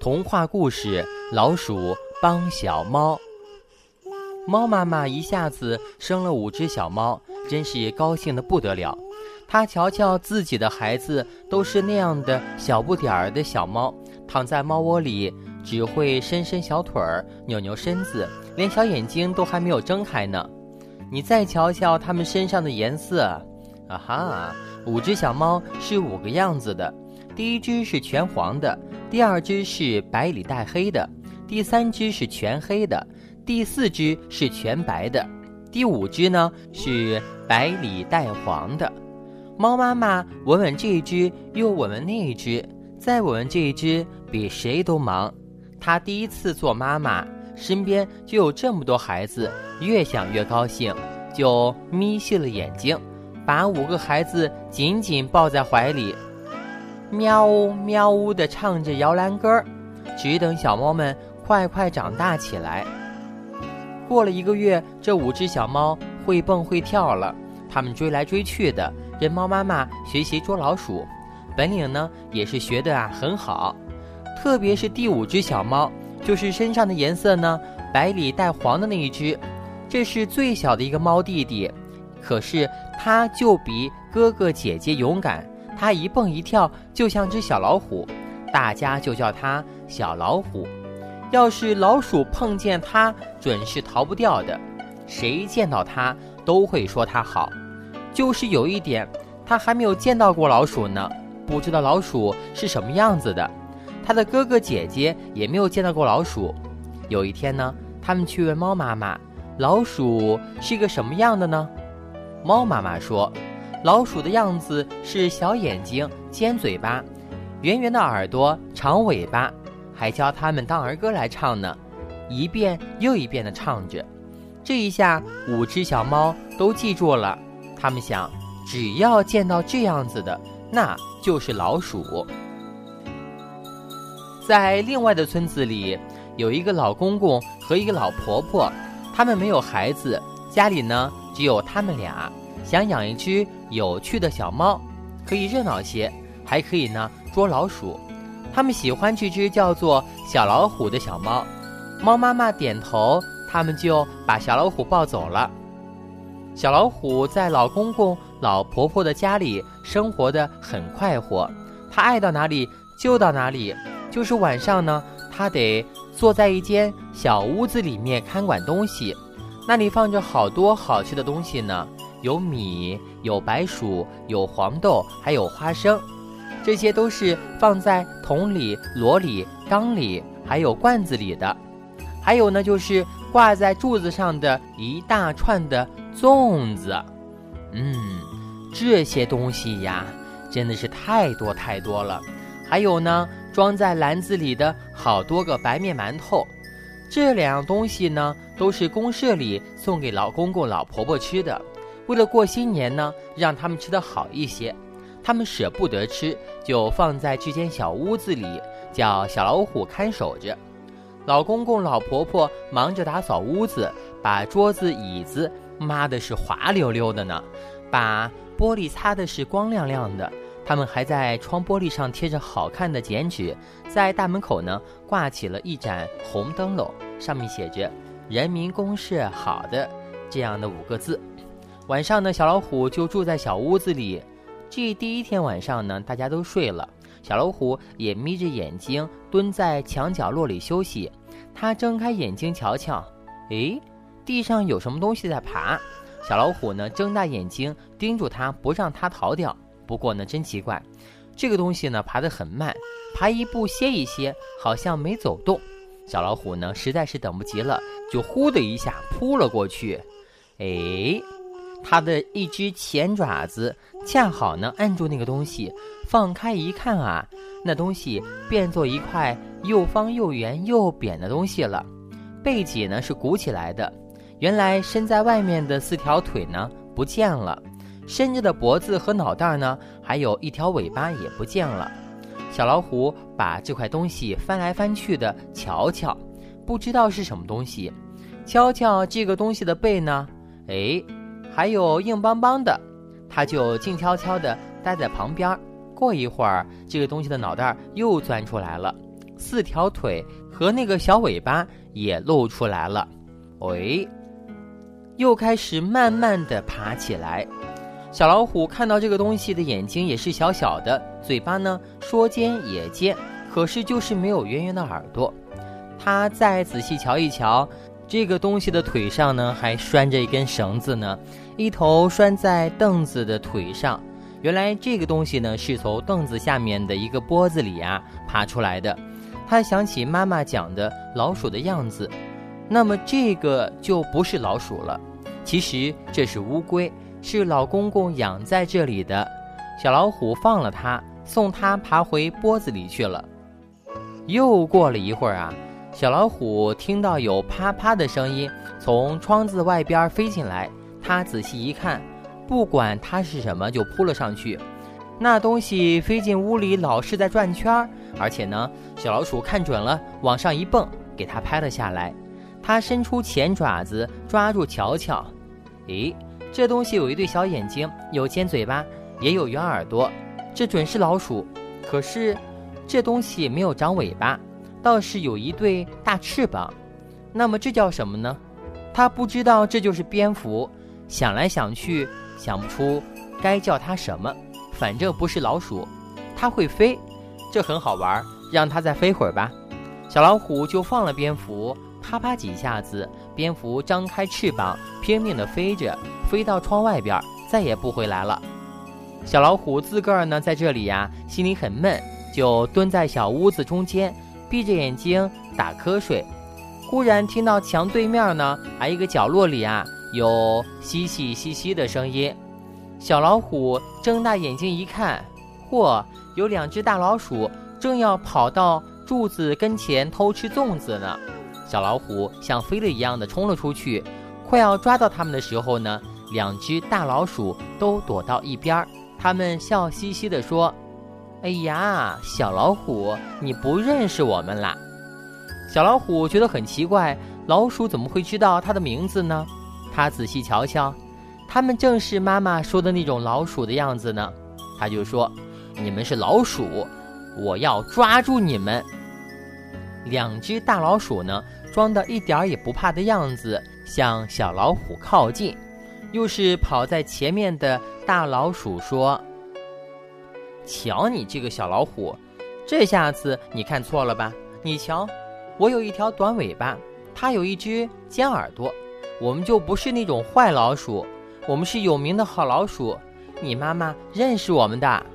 童话故事：老鼠帮小猫。猫妈妈一下子生了五只小猫，真是高兴的不得了。她瞧瞧自己的孩子，都是那样的小不点儿的小猫，躺在猫窝里，只会伸伸小腿儿，扭扭身子，连小眼睛都还没有睁开呢。你再瞧瞧它们身上的颜色，啊哈，五只小猫是五个样子的。第一只是全黄的。第二只是白里带黑的，第三只是全黑的，第四只是全白的，第五只呢是白里带黄的。猫妈妈闻闻这一只，又闻闻那一只，再闻闻这一只，比谁都忙。她第一次做妈妈，身边就有这么多孩子，越想越高兴，就眯细了眼睛，把五个孩子紧紧抱在怀里。喵呜喵呜地唱着摇篮歌儿，只等小猫们快快长大起来。过了一个月，这五只小猫会蹦会跳了，它们追来追去的，跟猫妈妈学习捉老鼠，本领呢也是学的啊很好。特别是第五只小猫，就是身上的颜色呢白里带黄的那一只，这是最小的一个猫弟弟，可是它就比哥哥姐姐勇敢。它一蹦一跳，就像只小老虎，大家就叫它小老虎。要是老鼠碰见它，准是逃不掉的。谁见到它都会说它好。就是有一点，它还没有见到过老鼠呢，不知道老鼠是什么样子的。它的哥哥姐姐也没有见到过老鼠。有一天呢，他们去问猫妈妈：“老鼠是个什么样的呢？”猫妈妈说。老鼠的样子是小眼睛、尖嘴巴、圆圆的耳朵、长尾巴，还教他们当儿歌来唱呢，一遍又一遍地唱着。这一下，五只小猫都记住了。他们想，只要见到这样子的，那就是老鼠。在另外的村子里，有一个老公公和一个老婆婆，他们没有孩子，家里呢只有他们俩。想养一只有趣的小猫，可以热闹些，还可以呢捉老鼠。他们喜欢这只叫做小老虎的小猫。猫妈妈点头，他们就把小老虎抱走了。小老虎在老公公、老婆婆的家里生活的很快活，它爱到哪里就到哪里。就是晚上呢，它得坐在一间小屋子里面看管东西，那里放着好多好吃的东西呢。有米，有白薯，有黄豆，还有花生，这些都是放在桶里、箩里、缸里，还有罐子里的。还有呢，就是挂在柱子上的一大串的粽子。嗯，这些东西呀，真的是太多太多了。还有呢，装在篮子里的好多个白面馒头。这两样东西呢，都是公社里送给老公公、老婆婆吃的。为了过新年呢，让他们吃得好一些，他们舍不得吃，就放在这间小屋子里，叫小老虎看守着。老公公、老婆婆忙着打扫屋子，把桌子、椅子抹的是滑溜溜的呢，把玻璃擦的是光亮亮的。他们还在窗玻璃上贴着好看的剪纸，在大门口呢挂起了一盏红灯笼，上面写着“人民公社好的”这样的五个字。晚上呢，小老虎就住在小屋子里。这第一天晚上呢，大家都睡了，小老虎也眯着眼睛蹲在墙角落里休息。它睁开眼睛瞧瞧，诶，地上有什么东西在爬。小老虎呢，睁大眼睛盯住它，不让它逃掉。不过呢，真奇怪，这个东西呢，爬得很慢，爬一步歇一歇，好像没走动。小老虎呢，实在是等不及了，就呼的一下扑了过去。诶。它的一只前爪子恰好呢按住那个东西，放开一看啊，那东西变作一块又方又圆又扁的东西了。背脊呢是鼓起来的，原来伸在外面的四条腿呢不见了，伸着的脖子和脑袋呢，还有一条尾巴也不见了。小老虎把这块东西翻来翻去的瞧瞧，不知道是什么东西。瞧瞧这个东西的背呢，哎。还有硬邦邦的，他就静悄悄地待在旁边。过一会儿，这个东西的脑袋又钻出来了，四条腿和那个小尾巴也露出来了。喂，又开始慢慢地爬起来。小老虎看到这个东西的眼睛也是小小的，嘴巴呢说尖也尖，可是就是没有圆圆的耳朵。它再仔细瞧一瞧，这个东西的腿上呢还拴着一根绳子呢，一头拴在凳子的腿上。原来这个东西呢是从凳子下面的一个脖子里啊爬出来的。他想起妈妈讲的老鼠的样子，那么这个就不是老鼠了，其实这是乌龟。是老公公养在这里的，小老虎放了它，送它爬回窝子里去了。又过了一会儿啊，小老虎听到有啪啪的声音从窗子外边飞进来，它仔细一看，不管它是什么，就扑了上去。那东西飞进屋里，老是在转圈儿，而且呢，小老鼠看准了，往上一蹦，给它拍了下来。它伸出前爪子抓住瞧瞧，诶。这东西有一对小眼睛，有尖嘴巴，也有圆耳朵，这准是老鼠。可是，这东西没有长尾巴，倒是有一对大翅膀。那么这叫什么呢？他不知道，这就是蝙蝠。想来想去，想不出该叫它什么。反正不是老鼠，它会飞，这很好玩。让它再飞会儿吧。小老虎就放了蝙蝠。啪啪几下子，蝙蝠张开翅膀，拼命地飞着，飞到窗外边，再也不回来了。小老虎自个儿呢，在这里呀，心里很闷，就蹲在小屋子中间，闭着眼睛打瞌睡。忽然听到墙对面呢，还一个角落里啊，有嘻嘻嘻嘻的声音。小老虎睁大眼睛一看，嚯，有两只大老鼠正要跑到柱子跟前偷吃粽子呢。小老虎像飞了一样的冲了出去，快要抓到它们的时候呢，两只大老鼠都躲到一边儿。它们笑嘻嘻地说：“哎呀，小老虎，你不认识我们啦？”小老虎觉得很奇怪，老鼠怎么会知道它的名字呢？他仔细瞧瞧，它们正是妈妈说的那种老鼠的样子呢。他就说：“你们是老鼠，我要抓住你们。”两只大老鼠呢？装的一点儿也不怕的样子，向小老虎靠近。又是跑在前面的大老鼠说：“瞧你这个小老虎，这下子你看错了吧？你瞧，我有一条短尾巴，它有一只尖耳朵，我们就不是那种坏老鼠，我们是有名的好老鼠。你妈妈认识我们的。”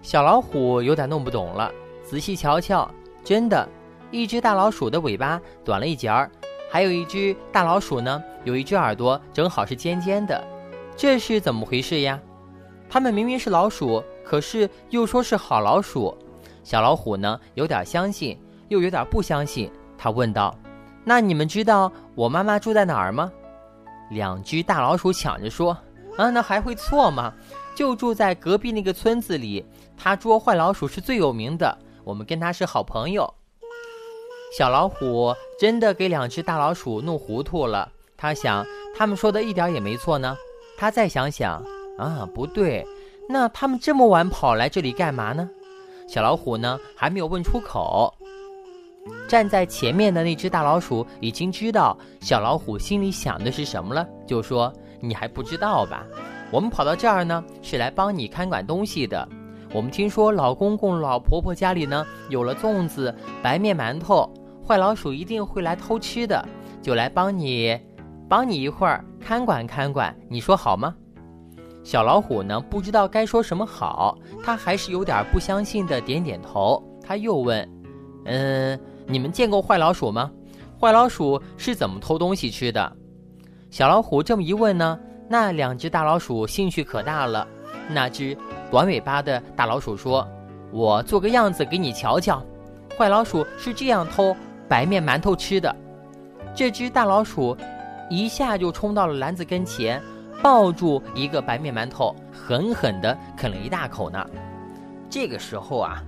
小老虎有点弄不懂了，仔细瞧瞧，真的。一只大老鼠的尾巴短了一截儿，还有一只大老鼠呢，有一只耳朵正好是尖尖的，这是怎么回事呀？它们明明是老鼠，可是又说是好老鼠。小老虎呢，有点相信，又有点不相信。他问道：“那你们知道我妈妈住在哪儿吗？”两只大老鼠抢着说：“啊，那还会错吗？就住在隔壁那个村子里。他捉坏老鼠是最有名的，我们跟他是好朋友。”小老虎真的给两只大老鼠弄糊涂了。他想，他们说的一点也没错呢。他再想想，啊，不对，那他们这么晚跑来这里干嘛呢？小老虎呢，还没有问出口。站在前面的那只大老鼠已经知道小老虎心里想的是什么了，就说：“你还不知道吧？我们跑到这儿呢，是来帮你看管东西的。我们听说老公公、老婆婆家里呢，有了粽子、白面馒头。”坏老鼠一定会来偷吃的，就来帮你，帮你一会儿看管看管，你说好吗？小老虎呢，不知道该说什么好，他还是有点不相信的，点点头。他又问：“嗯，你们见过坏老鼠吗？坏老鼠是怎么偷东西吃的？”小老虎这么一问呢，那两只大老鼠兴趣可大了。那只短尾巴的大老鼠说：“我做个样子给你瞧瞧，坏老鼠是这样偷。”白面馒头吃的，这只大老鼠一下就冲到了篮子跟前，抱住一个白面馒头，狠狠地啃了一大口呢。这个时候啊，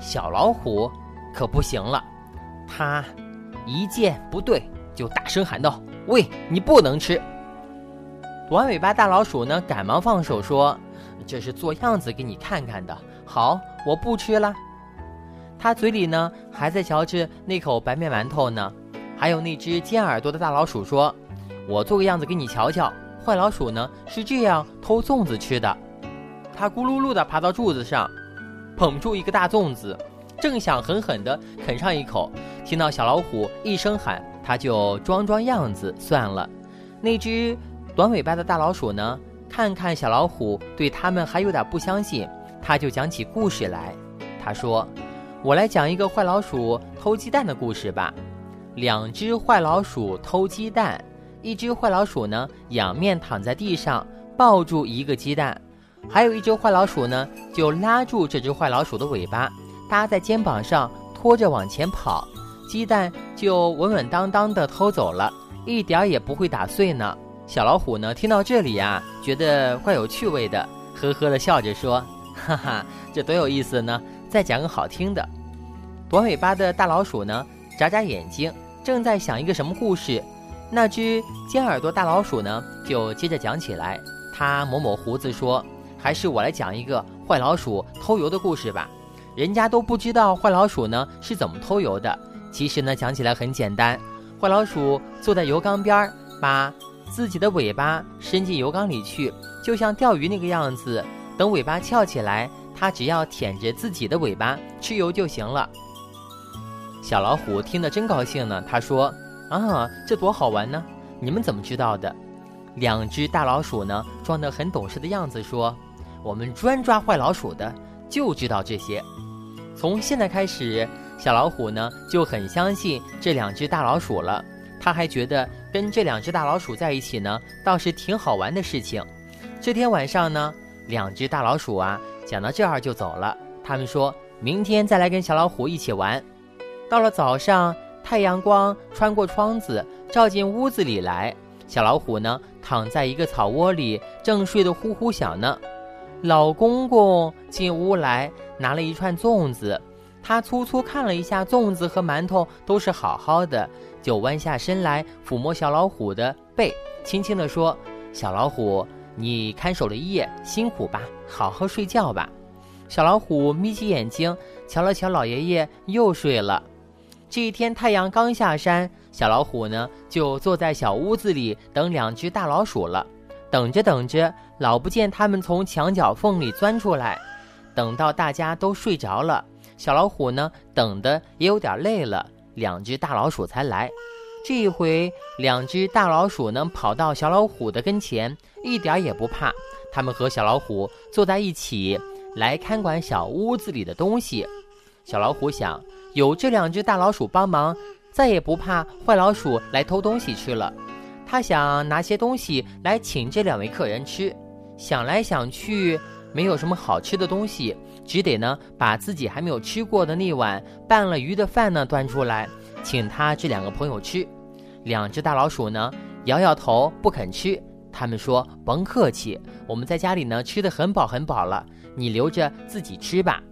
小老虎可不行了，它一见不对就大声喊道：“喂，你不能吃！”短尾巴大老鼠呢，赶忙放手说：“这是做样子给你看看的。好，我不吃了。”他嘴里呢还在嚼着那口白面馒头呢。还有那只尖耳朵的大老鼠说：“我做个样子给你瞧瞧，坏老鼠呢是这样偷粽子吃的。”它咕噜噜地爬到柱子上，捧住一个大粽子，正想狠狠地啃上一口，听到小老虎一声喊，它就装装样子算了。那只短尾巴的大老鼠呢，看看小老虎对他们还有点不相信，它就讲起故事来。他说：“我来讲一个坏老鼠偷鸡蛋的故事吧。两只坏老鼠偷鸡蛋，一只坏老鼠呢仰面躺在地上，抱住一个鸡蛋。”还有一只坏老鼠呢，就拉住这只坏老鼠的尾巴，搭在肩膀上，拖着往前跑，鸡蛋就稳稳当当的偷走了，一点也不会打碎呢。小老虎呢，听到这里啊，觉得怪有趣味的，呵呵的笑着说：“哈哈，这多有意思呢！再讲个好听的。”短尾巴的大老鼠呢，眨眨眼睛，正在想一个什么故事。那只尖耳朵大老鼠呢，就接着讲起来，它抹抹胡子说。还是我来讲一个坏老鼠偷油的故事吧。人家都不知道坏老鼠呢是怎么偷油的。其实呢，讲起来很简单。坏老鼠坐在油缸边儿，把自己的尾巴伸进油缸里去，就像钓鱼那个样子。等尾巴翘起来，它只要舔着自己的尾巴吃油就行了。小老虎听得真高兴呢。他说：“啊，这多好玩呢！你们怎么知道的？”两只大老鼠呢，装得很懂事的样子说。我们专抓坏老鼠的，就知道这些。从现在开始，小老虎呢就很相信这两只大老鼠了。他还觉得跟这两只大老鼠在一起呢，倒是挺好玩的事情。这天晚上呢，两只大老鼠啊讲到这儿就走了。他们说明天再来跟小老虎一起玩。到了早上，太阳光穿过窗子照进屋子里来，小老虎呢躺在一个草窝里，正睡得呼呼响呢。老公公进屋来，拿了一串粽子。他粗粗看了一下粽子和馒头，都是好好的，就弯下身来抚摸小老虎的背，轻轻地说：“小老虎，你看守了一夜，辛苦吧，好好睡觉吧。”小老虎眯起眼睛，瞧了瞧老爷爷，又睡了。这一天太阳刚下山，小老虎呢就坐在小屋子里等两只大老鼠了。等着等着，老不见他们从墙角缝里钻出来。等到大家都睡着了，小老虎呢，等的也有点累了，两只大老鼠才来。这一回，两只大老鼠呢，跑到小老虎的跟前，一点也不怕。他们和小老虎坐在一起，来看管小屋子里的东西。小老虎想，有这两只大老鼠帮忙，再也不怕坏老鼠来偷东西吃了。他想拿些东西来请这两位客人吃，想来想去没有什么好吃的东西，只得呢把自己还没有吃过的那碗拌了鱼的饭呢端出来，请他这两个朋友吃。两只大老鼠呢摇摇头不肯吃，他们说甭客气，我们在家里呢吃的很饱很饱了，你留着自己吃吧。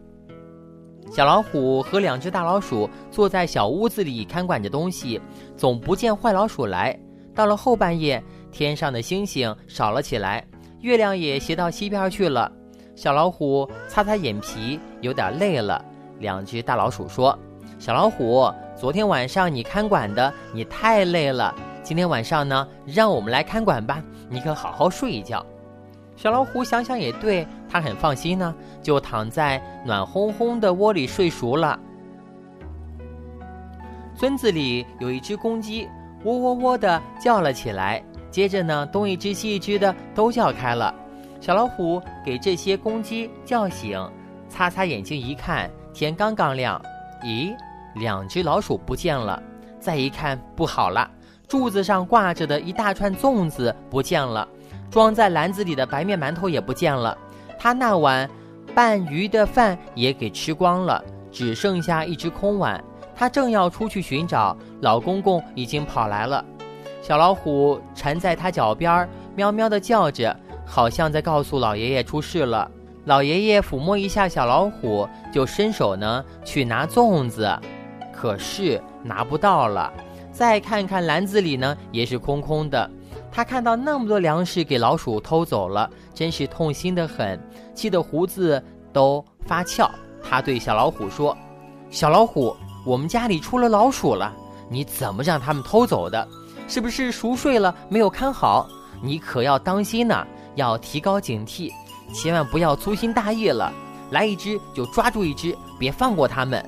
小老虎和两只大老鼠坐在小屋子里看管着东西，总不见坏老鼠来。到了后半夜，天上的星星少了起来，月亮也斜到西边去了。小老虎擦擦眼皮，有点累了。两只大老鼠说：“小老虎，昨天晚上你看管的，你太累了。今天晚上呢，让我们来看管吧，你可好好睡一觉。”小老虎想想也对，他很放心呢，就躺在暖烘烘的窝里睡熟了。村子里有一只公鸡。喔喔喔的叫了起来，接着呢，东一只西一只的都叫开了。小老虎给这些公鸡叫醒，擦擦眼睛一看，天刚刚亮，咦，两只老鼠不见了。再一看，不好了，柱子上挂着的一大串粽子不见了，装在篮子里的白面馒头也不见了，他那碗拌鱼的饭也给吃光了，只剩下一只空碗。他正要出去寻找，老公公已经跑来了。小老虎缠在他脚边，喵喵地叫着，好像在告诉老爷爷出事了。老爷爷抚摸一下小老虎，就伸手呢去拿粽子，可是拿不到了。再看看篮子里呢，也是空空的。他看到那么多粮食给老鼠偷走了，真是痛心的很，气得胡子都发翘。他对小老虎说。小老虎，我们家里出了老鼠了，你怎么让他们偷走的？是不是熟睡了没有看好？你可要当心呐，要提高警惕，千万不要粗心大意了。来一只就抓住一只，别放过他们。”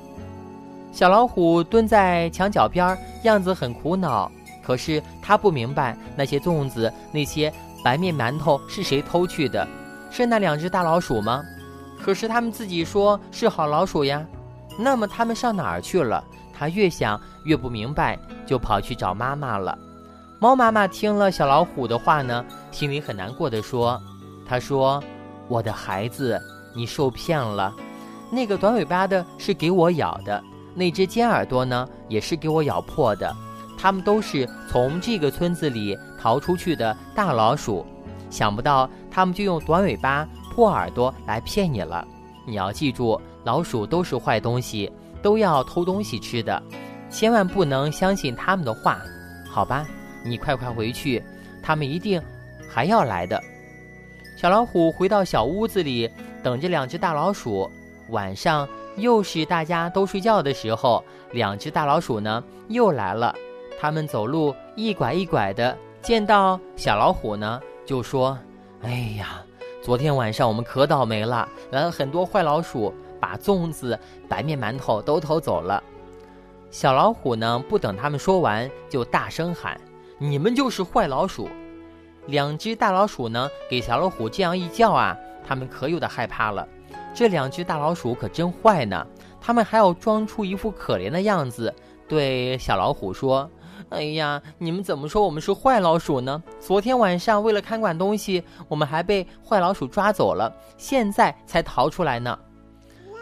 小老虎蹲在墙角边，样子很苦恼。可是他不明白那些粽子、那些白面馒头是谁偷去的，是那两只大老鼠吗？可是他们自己说是好老鼠呀。那么他们上哪儿去了？他越想越不明白，就跑去找妈妈了。猫妈妈听了小老虎的话呢，心里很难过的说：“他说，我的孩子，你受骗了。那个短尾巴的是给我咬的，那只尖耳朵呢，也是给我咬破的。”他们都是从这个村子里逃出去的大老鼠，想不到他们就用短尾巴、破耳朵来骗你了。你要记住，老鼠都是坏东西，都要偷东西吃的，千万不能相信他们的话，好吧？你快快回去，他们一定还要来的。小老虎回到小屋子里，等着两只大老鼠。晚上又是大家都睡觉的时候，两只大老鼠呢又来了。他们走路一拐一拐的，见到小老虎呢，就说：“哎呀，昨天晚上我们可倒霉了，来了很多坏老鼠，把粽子、白面馒头都偷走了。”小老虎呢，不等他们说完，就大声喊：“你们就是坏老鼠！”两只大老鼠呢，给小老虎这样一叫啊，他们可有点害怕了。这两只大老鼠可真坏呢，他们还要装出一副可怜的样子，对小老虎说。哎呀，你们怎么说我们是坏老鼠呢？昨天晚上为了看管东西，我们还被坏老鼠抓走了，现在才逃出来呢。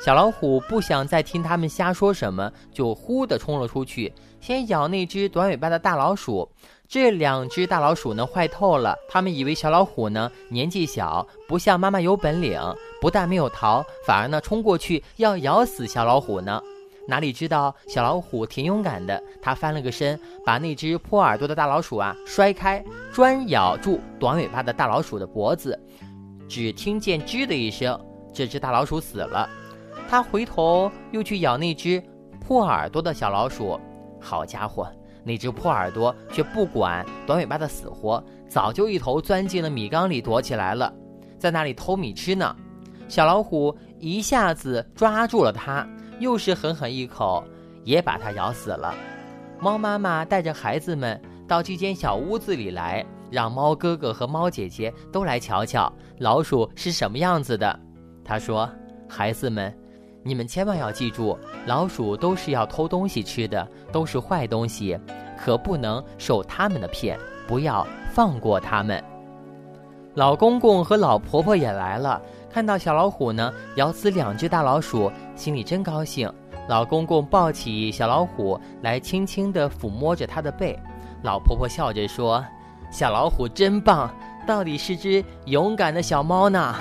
小老虎不想再听他们瞎说什么，就呼的冲了出去，先咬那只短尾巴的大老鼠。这两只大老鼠呢，坏透了，他们以为小老虎呢年纪小，不像妈妈有本领，不但没有逃，反而呢冲过去要咬死小老虎呢。哪里知道小老虎挺勇敢的，它翻了个身，把那只破耳朵的大老鼠啊摔开，专咬住短尾巴的大老鼠的脖子。只听见“吱”的一声，这只大老鼠死了。它回头又去咬那只破耳朵的小老鼠，好家伙，那只破耳朵却不管短尾巴的死活，早就一头钻进了米缸里躲起来了，在那里偷米吃呢。小老虎一下子抓住了它。又是狠狠一口，也把它咬死了。猫妈妈带着孩子们到这间小屋子里来，让猫哥哥和猫姐姐都来瞧瞧老鼠是什么样子的。她说：“孩子们，你们千万要记住，老鼠都是要偷东西吃的，都是坏东西，可不能受他们的骗，不要放过他们。”老公公和老婆婆也来了。看到小老虎呢，咬死两只大老鼠，心里真高兴。老公公抱起小老虎来，轻轻地抚摸着它的背。老婆婆笑着说：“小老虎真棒，到底是只勇敢的小猫呢。”